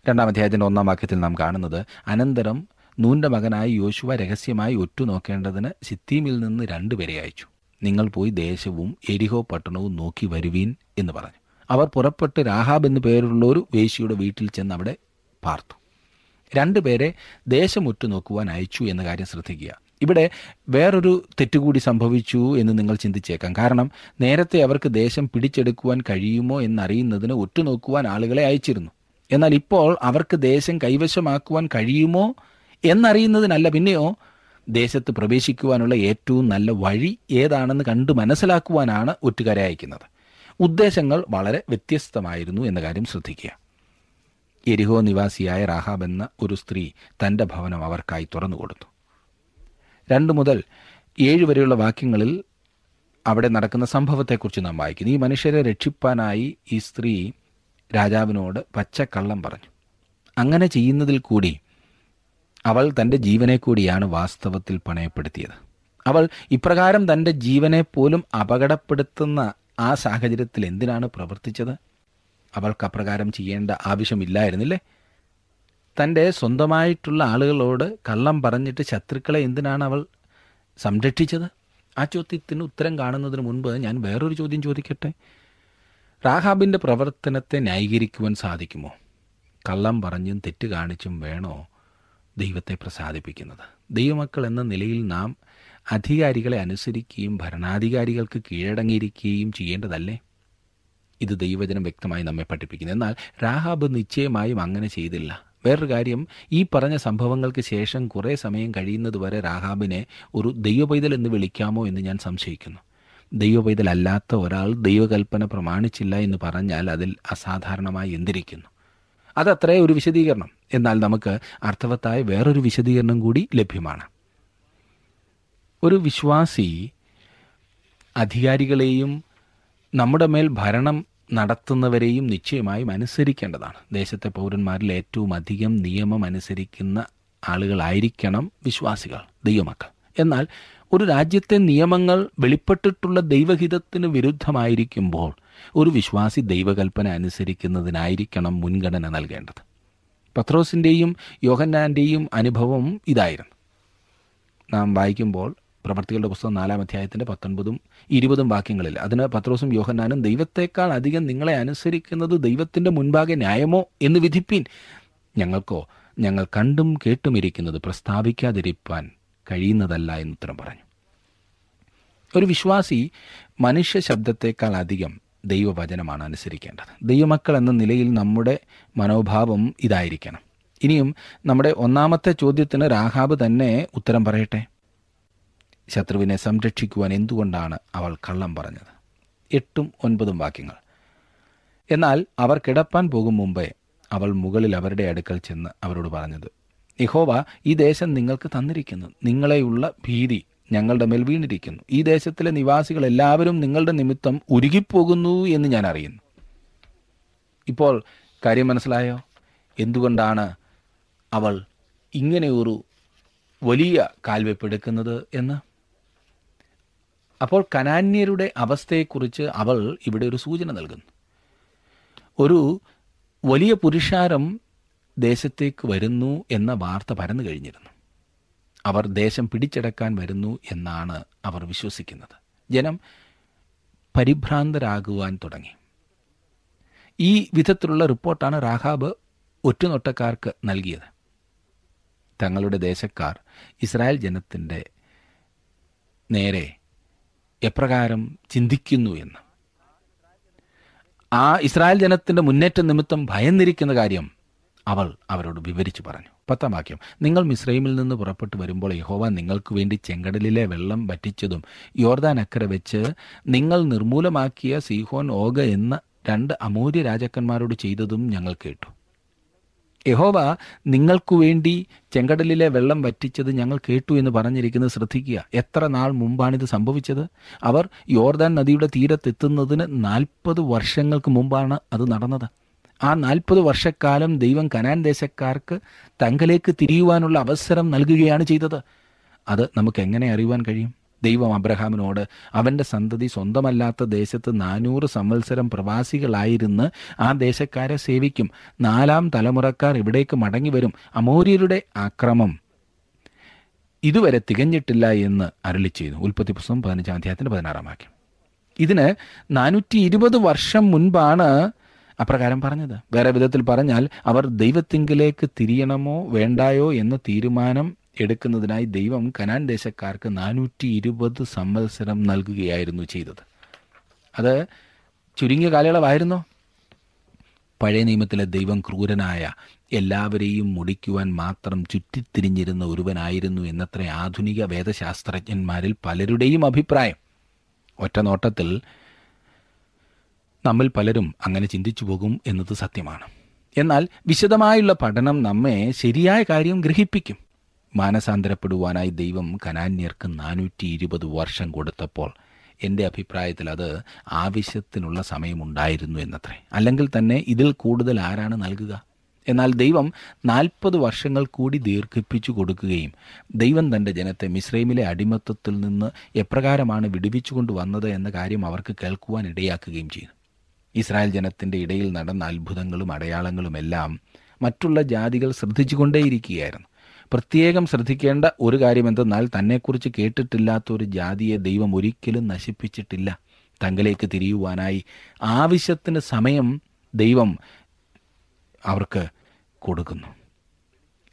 രണ്ടാം അധ്യായത്തിന്റെ ഒന്നാം വാക്യത്തിൽ നാം കാണുന്നത് അനന്തരം നൂന്റെ മകനായ യോശുവ രഹസ്യമായി ഒറ്റുനോക്കേണ്ടതിന് സിത്തീമിൽ നിന്ന് രണ്ടുപേരെ അയച്ചു. നിങ്ങൾ പോയി ദേശവും എരിഹോ പട്ടണവും നോക്കി വരുവീൻ എന്ന് പറഞ്ഞു. അവർ പുറപ്പെട്ട് രാഹാബ് എന്നു പേരുള്ള ഒരു വേശിയുടെ വീട്ടിൽ ചെന്ന് അവിടെ പാർത്തു. രണ്ടുപേരെ ദേശം ഒറ്റുനോക്കുവാൻ അയച്ചു എന്ന കാര്യം ശ്രദ്ധിക്കുക. ഇവിടെ വേറൊരു തെറ്റുകൂടി സംഭവിച്ചു എന്ന് നിങ്ങൾ ചിന്തിച്ചേക്കാം. കാരണം നേരത്തെ അവർക്ക് ദേശം പിടിച്ചെടുക്കുവാൻ കഴിയുമോ എന്നറിയുന്നതിന് ഒറ്റുനോക്കുവാൻ ആളുകളെ അയച്ചിരുന്നു. എന്നാൽ ഇപ്പോൾ അവർക്ക് ദേശം കൈവശമാക്കുവാൻ കഴിയുമോ എന്നറിയുന്നതിനല്ല പിന്നെയോ ദേശത്ത് പ്രവേശിക്കുവാനുള്ള ഏറ്റവും നല്ല വഴി ഏതാണെന്ന് കണ്ട് മനസ്സിലാക്കുവാനാണ് ഒറ്റുകാരെ അയക്കുന്നത്. ഉദ്ദേശങ്ങൾ വളരെ വ്യത്യസ്തമായിരുന്നു എന്ന കാര്യം ശ്രദ്ധിക്കുക. എരിഹോ നിവാസിയായ റാഹാബ് എന്ന ഒരു സ്ത്രീ തന്റെ ഭവനം അവർക്കായി തുറന്നു കൊടുത്തു. രണ്ട് മുതൽ ഏഴ് വരെയുള്ള വാക്യങ്ങളിൽ അവിടെ നടക്കുന്ന സംഭവത്തെക്കുറിച്ച് നാം വായിക്കുന്നു. ഈ മനുഷ്യരെ രക്ഷിപ്പാനായി ഈ സ്ത്രീ രാജാവിനോട് പച്ചക്കള്ളം പറഞ്ഞു. അങ്ങനെ ചെയ്യുന്നതിൽ കൂടി അവൾ തന്റെ ജീവനെ കൂടിയാണ് വാസ്തവത്തിൽ പണയപ്പെടുത്തിയത്. അവൾ ഇപ്രകാരം തന്റെ ജീവനെ പോലും അപകടപ്പെടുത്തുന്ന ആ സാഹചര്യത്തിൽ എന്തിനാണ് പ്രവർത്തിച്ചത്? അവൾക്ക് അപ്രകാരം ചെയ്യേണ്ട ആവശ്യമില്ലായിരുന്നില്ലേ? തന്റെ സ്വന്തമായിട്ടുള്ള ആളുകളോട് കള്ളം പറഞ്ഞിട്ട് ശത്രുക്കളെ എന്തിനാണ് അവൾ സംരക്ഷിച്ചത്? ആ ചോദ്യത്തിന് ഉത്തരം കാണുന്നതിന് മുൻപ് ഞാൻ വേറൊരു ചോദ്യം ചോദിക്കട്ടെ? റാഹാബിന്റെ പ്രവർത്തനത്തെ ന്യായീകരിക്കുവാൻ സാധിക്കുമോ? കള്ളം പറഞ്ഞും തെറ്റ് കാണിച്ചും വേണോ? ദൈവത്തെ പ്രസാദിപ്പിക്കുന്നത്. ദൈവമക്കൾ എന്ന നിലയിൽ നാം അധികാരികളെ അനുസരിക്കുകയും ഭരണാധികാരികൾക്ക് കീഴടങ്ങിയിരിക്കുകയും ചെയ്യേണ്ടതല്ലേ? ഇത് ദൈവജനം വ്യക്തമായി നമ്മെ പഠിപ്പിക്കുന്നു. എന്നാൽ രാഹാബ് നിശ്ചയമായും അങ്ങനെ ചെയ്തില്ല. വേറൊരു കാര്യം ഈ പറഞ്ഞ സംഭവങ്ങൾക്ക് ശേഷം കുറേ സമയം കഴിയുന്നതുവരെ രാഹാബിനെ ഒരു ദൈവപൈതൽ എന്ന് വിളിക്കാമോ എന്ന് ഞാൻ സംശയിക്കുന്നു. ദൈവപൈതലല്ലാത്ത ഒരാൾ ദൈവകൽപ്പന പ്രമാണിച്ചില്ല എന്ന് പറഞ്ഞാൽ അതിൽ അസാധാരണമായി എന്തിരിക്കുന്നു? അതത്രേ ഒരു വിശദീകരണം. എന്നാൽ നമുക്ക് അർത്ഥവത്തായ വേറൊരു വിശദീകരണം കൂടി ലഭ്യമാണ്. ഒരു വിശ്വാസി അധികാരികളെയും നമ്മുടെ മേൽ ഭരണം നടത്തുന്നവരെയും നിശ്ചയമായും അനുസരിക്കേണ്ടതാണ്. ദേശത്തെ പൗരന്മാരിൽ ഏറ്റവും അധികം നിയമം അനുസരിക്കുന്ന ആളുകളായിരിക്കണം വിശ്വാസികൾ ദൈവമക്കൾ. എന്നാൽ ഒരു രാജ്യത്തെ നിയമങ്ങൾ വെളിപ്പെട്ടിട്ടുള്ള ദൈവഹിതത്തിന് വിരുദ്ധമായിരിക്കുമ്പോൾ ഒരു വിശ്വാസി ദൈവകൽപ്പന അനുസരിക്കുന്നതിനായിരിക്കണം മുൻഗണന നൽകേണ്ടത്. പത്രോസിന്റെയും യോഹന്നാന്റെയും അനുഭവം ഇതായിരുന്നു. നാം വായിക്കുമ്പോൾ പ്രവർത്തികളുടെ പുസ്തകം നാലാം അധ്യായത്തിന്റെ പത്തൊൻപതും ഇരുപതും വാക്യങ്ങളിൽ അതിന് പത്രോസും യോഹന്നാനും ദൈവത്തെക്കാൾ അധികം നിങ്ങളെ അനുസരിക്കുന്നത് ദൈവത്തിന്റെ മുൻപാകെ ന്യായമോ എന്ന് വിധിപ്പീൻ. ഞങ്ങൾക്കോ ഞങ്ങൾ കണ്ടും കേട്ടും കേട്ടുമിരിക്കുന്നത് പ്രസ്താവിക്കാതിരിപ്പാൻ കഴിയുന്നതല്ല എന്ന് ഉത്തരം പറഞ്ഞു. ഒരു വിശ്വാസി മനുഷ്യ ശബ്ദത്തെക്കാൾ അധികം ദൈവവചനമാണ് അനുസരിക്കേണ്ടത്. ദൈവമക്കൾ എന്ന നിലയിൽ നമ്മുടെ മനോഭാവം ഇതായിരിക്കണം. ഇനിയും നമ്മുടെ ഒന്നാമത്തെ ചോദ്യത്തിന് രാഹാബ് തന്നെ ഉത്തരം പറയട്ടെ? ശത്രുവിനെ സംരക്ഷിക്കുവാൻ എന്തുകൊണ്ടാണ് അവൾ കള്ളം പറഞ്ഞത്? എട്ടും ഒൻപതും വാക്യങ്ങൾ. എന്നാൽ അവർ കിടപ്പാൻ പോകും മുമ്പേ അവൾ മുകളിൽ അവരുടെ അടുക്കൽ ചെന്ന് അവരോട് പറഞ്ഞത് യഹോവ ഈ ദേശം നിങ്ങൾക്ക് തന്നിരിക്കുന്നു. നിങ്ങളെയുള്ള ഭീതി ഞങ്ങളുടെ മേൽ വീണിരിക്കുന്നു. ഈ ദേശത്തിലെ നിവാസികൾ എല്ലാവരും നിങ്ങളുടെ നിമിത്തം ഉരുകിപ്പോകുന്നു എന്ന് ഞാൻ അറിയുന്നു. ഇപ്പോൾ കാര്യം മനസ്സിലായോ? എന്തുകൊണ്ടാണ് അവൾ ഇങ്ങനെ ഒരു വലിയ കാൽവെപ്പെടുക്കുന്നത് എന്ന്? അപ്പോൾ കനാന്യരുടെ അവസ്ഥയെക്കുറിച്ച് അവൾ ഇവിടെ ഒരു സൂചന നൽകുന്നു. ഒരു വലിയ പുരുഷാരം ദേശത്തേക്ക് വരുന്നു എന്ന വാർത്ത പരന്നു കഴിഞ്ഞിരുന്നു. അവർ ദേശം പിടിച്ചെടുക്കാൻ വരുന്നു എന്നാണ് അവർ വിശ്വസിക്കുന്നത്. ജനം പരിഭ്രാന്തരാകുവാൻ തുടങ്ങി. ഈ വിധത്തിലുള്ള റിപ്പോർട്ടാണ് റാഹാബ് ഒറ്റുനൊട്ടക്കാർക്ക് നൽകിയത്. തങ്ങളുടെ ദേശക്കാർ ഇസ്രായേൽ ജനത്തിന്റെ നേരെ എപ്രകാരം ചിന്തിക്കുന്നു എന്ന്. ആ ഇസ്രായേൽ ജനത്തിന്റെ മുന്നേറ്റ നിമിത്തം ഭയന്നിരിക്കുന്ന കാര്യം അവൾ അവരോട് വിവരിച്ചു പറഞ്ഞു. പത്താം വാക്യം. നിങ്ങൾ മിസ്രൈമിൽ നിന്ന് പുറപ്പെട്ടു വരുമ്പോൾ യഹോവ നിങ്ങൾക്ക് വേണ്ടി ചെങ്കടലിലെ വെള്ളം വറ്റിച്ചതും യോർദാൻ അക്കരെ വെച്ച് നിങ്ങൾ നിർമൂലമാക്കിയ സീഹോൻ ഓഗ എന്ന രണ്ട് അമൂര്യ രാജാക്കന്മാരോട് ചെയ്തതും ഞങ്ങൾ കേട്ടു. യഹോവ നിങ്ങൾക്കു വേണ്ടി ചെങ്കടലിലെ വെള്ളം വറ്റിച്ചത് ഞങ്ങൾ കേട്ടു എന്ന് പറഞ്ഞിരിക്കുന്നത് ശ്രദ്ധിക്കുക. എത്ര നാൾ മുമ്പാണിത് സംഭവിച്ചത്? അവർ യോർദാൻ നദിയുടെ തീരത്തെത്തുന്നതിന് നാൽപ്പത് വർഷങ്ങൾക്ക് മുമ്പാണ് അത് നടന്നത്. ആ നാൽപ്പത് വർഷക്കാലം ദൈവം കനാൻ ദേശക്കാർക്ക് തങ്കലേക്ക് തിരിയുവാനുള്ള അവസരം നൽകുകയാണ് ചെയ്തത്. അത് നമുക്ക് എങ്ങനെ അറിയുവാൻ കഴിയും? ദൈവം അബ്രഹാമിനോട് അവന്റെ സന്തതി സ്വന്തമല്ലാത്ത ദേശത്ത് നാനൂറ് സംവത്സരം പ്രവാസികളായിരുന്ന് ആ ദേശക്കാരെ സേവിക്കും. നാലാം തലമുറക്കാർ ഇവിടേക്ക് മടങ്ങി വരും. അമോര്യരുടെ ആക്രമം ഇതുവരെ തികഞ്ഞിട്ടില്ല എന്ന് അരളി ചെയ്തു. ഉൽപ്പത്തി പുസ്തകം പതിനഞ്ചാം അധ്യായത്തിന്റെ പതിനാറാം വാക്യം. ഇതിന് നാനൂറ്റി ഇരുപത് വർഷം മുൻപാണ് അപ്രകാരം പറഞ്ഞത്. വേറെ വിധത്തിൽ പറഞ്ഞാൽ അവർ ദൈവത്തിങ്കിലേക്ക് തിരിയണമോ വേണ്ടായോ എന്ന തീരുമാനം എടുക്കുന്നതിനായി ദൈവം കനാൻ ദേശക്കാർക്ക് നാനൂറ്റി ഇരുപത് സംവത്സരം നൽകുകയായിരുന്നു ചെയ്തത്. അത് ചുരുങ്ങിയ കാലയളവായിരുന്നോ? പഴയ നിയമത്തിലെ ദൈവം ക്രൂരനായ എല്ലാവരെയും മുടിക്കുവാൻ മാത്രം ചുറ്റിത്തിരിഞ്ഞിരുന്ന ഒരുവനായിരുന്നു എന്നത്ര ആധുനിക വേദശാസ്ത്രജ്ഞന്മാരിൽ പലരുടെയും അഭിപ്രായം. ഒറ്റ നോട്ടത്തിൽ നമ്മിൽ പലരും അങ്ങനെ ചിന്തിച്ചു പോകും എന്നത് സത്യമാണ്. എന്നാൽ വിശദമായുള്ള പഠനം നമ്മെ ശരിയായ കാര്യം ഗ്രഹിപ്പിക്കും. മാനസാന്തരപ്പെടുവാനായി ദൈവം കനാന്യർക്ക് നാനൂറ്റി ഇരുപത് വർഷം കൊടുത്തപ്പോൾ എന്റെ അഭിപ്രായത്തിൽ അത് ആവശ്യത്തിനുള്ള സമയമുണ്ടായിരുന്നു എന്നത്രേ. അല്ലെങ്കിൽ തന്നെ ഇതിൽ കൂടുതൽ ആരാണ് നൽകുക? എന്നാൽ ദൈവം നാൽപ്പത് വർഷങ്ങൾ കൂടി ദീർഘിപ്പിച്ചു കൊടുക്കുകയും ദൈവം തന്റെ ജനത്തെ മിശ്രൈമിലെ അടിമത്തത്തിൽ നിന്ന് എപ്രകാരമാണ് വിടുവിച്ചുകൊണ്ട് വന്നത് എന്ന കാര്യം അവർക്ക് കേൾക്കുവാൻ ഇടയാക്കുകയും ചെയ്തു. ഇസ്രായേൽ ജനത്തിന്റെ ഇടയിൽ നടന്ന അത്ഭുതങ്ങളും അടയാളങ്ങളുമെല്ലാം മറ്റുള്ള ജാതികൾ ശ്രദ്ധിച്ചുകൊണ്ടേയിരിക്കുകയായിരുന്നു. പ്രത്യേകം ശ്രദ്ധിക്കേണ്ട ഒരു കാര്യം എന്തെന്നാൽ തന്നെക്കുറിച്ച് കേട്ടിട്ടില്ലാത്ത ഒരു ജാതിയെ ദൈവം ഒരിക്കലും നശിപ്പിച്ചിട്ടില്ല. തങ്കലേക്ക് തിരിയുവാനായി ആവശ്യത്തിന് സമയം ദൈവം അവർക്ക് കൊടുക്കുന്നു.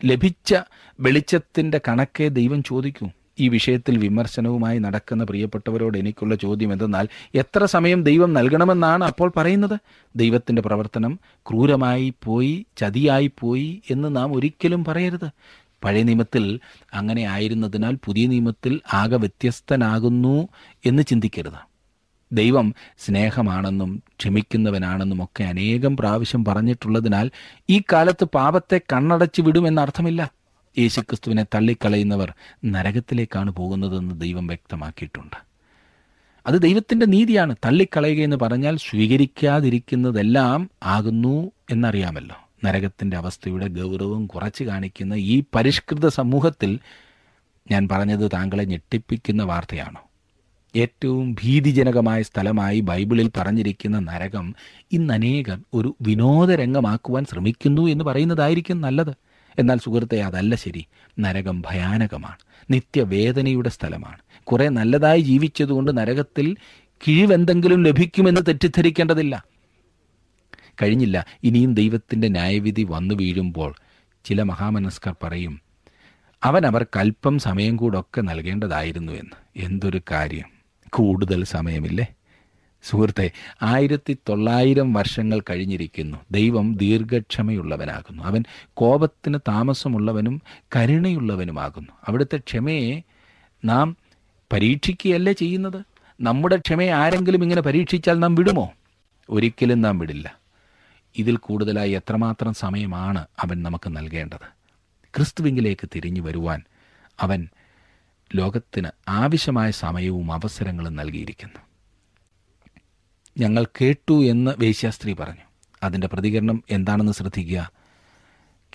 ലഭിച്ച വെളിച്ചത്തിന്റെ കണക്കെ ദൈവം ചോദിക്കൂ. ഈ വിഷയത്തിൽ വിമർശനവുമായി നടക്കുന്ന പ്രിയപ്പെട്ടവരോട് എനിക്കുള്ള ചോദ്യം എന്തെന്നാൽ എത്ര സമയം ദൈവം നൽകണമെന്നാണ് അപ്പോൾ പറയുന്നത്? ദൈവത്തിന്റെ പ്രവർത്തനം ക്രൂരമായി പോയി ചതിയായി പോയി എന്ന് നാം ഒരിക്കലും പറയരുത്. പഴയ നിയമത്തിൽ അങ്ങനെ ആയിരുന്നതിനാൽ പുതിയ നിയമത്തിൽ ആകെ വ്യത്യസ്തനാകുന്നു എന്ന് ചിന്തിക്കരുത്. ദൈവം സ്നേഹമാണെന്നും ക്ഷമിക്കുന്നവനാണെന്നും ഒക്കെ അനേകം പ്രാവശ്യം പറഞ്ഞിട്ടുള്ളതിനാൽ ഈ കാലത്ത് പാപത്തെ കണ്ണടച്ചു വിടുമെന്നർത്ഥമില്ല യേശുക്രിസ്തുവിനെ തള്ളിക്കളയുന്നവർ നരകത്തിലേക്കാണ് പോകുന്നതെന്ന് ദൈവം വ്യക്തമാക്കിയിട്ടുണ്ട്. അത് ദൈവത്തിന്റെ നീതിയാണ്. തള്ളിക്കളയുക എന്ന് പറഞ്ഞാൽ സ്വീകരിക്കാതിരിക്കുന്നതെല്ലാം ആകുന്നു എന്നറിയാമല്ലോ. നരകത്തിന്റെ അവസ്ഥയുടെ ഗൗരവം കുറച്ച് കാണിക്കുന്ന ഈ പരിഷ്കൃത സമൂഹത്തിൽ ഞാൻ പറഞ്ഞത് താങ്കളെ ഞെട്ടിപ്പിക്കുന്ന വാർത്തയാണോ. ഏറ്റവും ഭീതിജനകമായ സ്ഥലമായി ബൈബിളിൽ പറഞ്ഞിരിക്കുന്ന നരകം ഇന്ന് അനേകർ ഒരു വിനോദരംഗമാക്കുവാൻ ശ്രമിക്കുന്നു എന്ന് പറയുന്നതായിരിക്കും നല്ലത്. എന്നാൽ സുഹൃത്തെ അതല്ല ശരി. നരകം ഭയാനകമാണ്. നിത്യവേദനയുടെ സ്ഥലമാണ്. കുറെ നല്ലതായി ജീവിച്ചതുകൊണ്ട് നരകത്തിൽ കിഴിവെന്തെങ്കിലും ലഭിക്കുമെന്ന് തെറ്റിദ്ധരിക്കേണ്ടതില്ല. കഴിഞ്ഞില്ല. ഇനിയും ദൈവത്തിന്റെ ന്യായവിധി വന്നു വീഴുമ്പോൾ ചില മഹാമനസ്കർ പറയും അവൻ അവർക്ക് അല്പം സമയം കൂടൊക്കെ നൽകേണ്ടതായിരുന്നു എന്ന്. എന്തൊരു കാര്യം. കൂടുതൽ സമയമില്ലേ? സുഹൃത്തെ ആയിരത്തി തൊള്ളായിരം വർഷങ്ങൾ കഴിഞ്ഞിരിക്കുന്നു. ദൈവം ദീർഘക്ഷമയുള്ളവനാകുന്നു. അവൻ കോപത്തിന് താമസമുള്ളവനും കരുണയുള്ളവനുമാകുന്നു. അവിടുത്തെ ക്ഷമയെ നാം പരീക്ഷിക്കുകയല്ലേ ചെയ്യുന്നത്? നമ്മുടെ ക്ഷമയെ ആരെങ്കിലും ഇങ്ങനെ പരീക്ഷിച്ചാൽ നാം വിടുമോ? ഒരിക്കലും നാം വിടില്ല. ഇതിൽ കൂടുതലായി എത്രമാത്രം സമയമാണ് അവൻ നമുക്ക് നൽകേണ്ടത്? ക്രിസ്തുവിങ്കിലേക്ക് തിരിഞ്ഞു വരുവാൻ അവൻ ലോകത്തിന് ആവശ്യമായ സമയവും അവസരങ്ങളും നൽകിയിരിക്കുന്നു. ഞങ്ങൾ കേട്ടു എന്ന് വേശ്യാസ്ത്രീ പറഞ്ഞു. അതിന്റെ പ്രതികരണം എന്താണെന്ന് ശ്രദ്ധിക്കുക.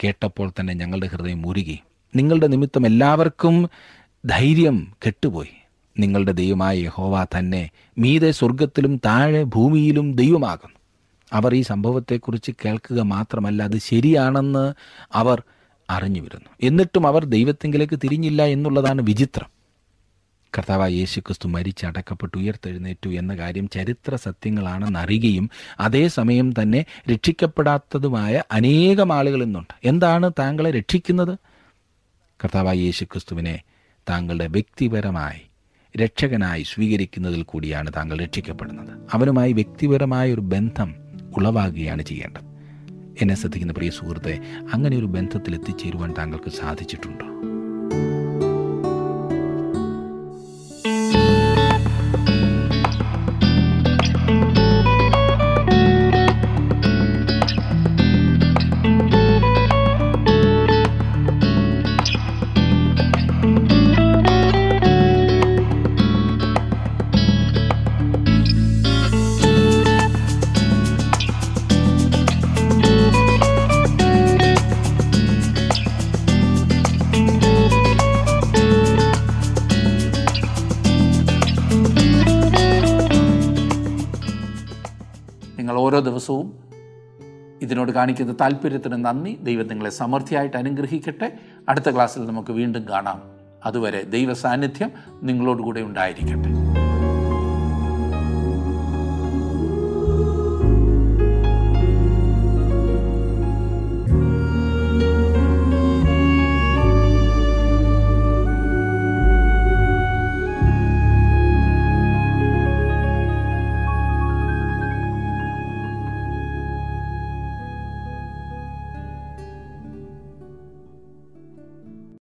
കേട്ടപ്പോൾ തന്നെ ഞങ്ങളുടെ ഹൃദയം ഉരുകി നിങ്ങളുടെ നിമിത്തം എല്ലാവർക്കും ധൈര്യം കെട്ടുപോയി. നിങ്ങളുടെ ദൈവമായ യഹോവ തന്നെ മീതെ സ്വർഗത്തിലും താഴെ ഭൂമിയിലും ദൈവമാകുന്നു. അവർ ഈ സംഭവത്തെക്കുറിച്ച് കേൾക്കുക മാത്രമല്ല അത് ശരിയാണെന്ന് അവർ അറിഞ്ഞു വരുന്നു എന്നിട്ടും അവർ ദൈവത്തെങ്കിലേക്ക് തിരിഞ്ഞില്ല എന്നുള്ളതാണ് വിചിത്രം. കർത്താവായ യേശു ക്രിസ്തു മരിച്ചടക്കപ്പെട്ട് ഉയർത്തെഴുന്നേറ്റു എന്ന കാര്യം ചരിത്ര സത്യങ്ങളാണെന്ന് അറിയുകയും അതേസമയം തന്നെ രക്ഷിക്കപ്പെടാത്തതുമായ അനേകം ആളുകൾ ഇന്നുണ്ട്. എന്താണ് താങ്കളെ രക്ഷിക്കുന്നത്? കർത്താവായ യേശു ക്രിസ്തുവിനെ താങ്കളുടെ വ്യക്തിപരമായി രക്ഷകനായി സ്വീകരിക്കുന്നതിൽ കൂടിയാണ് താങ്കൾ രക്ഷിക്കപ്പെടുന്നത്. അവനുമായി വ്യക്തിപരമായ ഒരു ബന്ധം ഉളവാകുകയാണ് ചെയ്യേണ്ടത്. എന്നെ ശ്രദ്ധിക്കുന്ന പ്രിയ സുഹൃത്തെ അങ്ങനെ ഒരു ബന്ധത്തിൽ എത്തിച്ചേരുവാൻ താങ്കൾക്ക് സാധിച്ചിട്ടുണ്ടോ? ഇതിനോട് കാണിക്കുന്ന താല്പര്യത്തിന് നന്ദി. ദൈവം നിങ്ങളെ സമൃദ്ധിയായിട്ട് അനുഗ്രഹിക്കട്ടെ. അടുത്ത ക്ലാസ്സിൽ നമുക്ക് വീണ്ടും കാണാം. അതുവരെ ദൈവ സാന്നിധ്യം നിങ്ങളോടുകൂടെ ഉണ്ടായിരിക്കട്ടെ.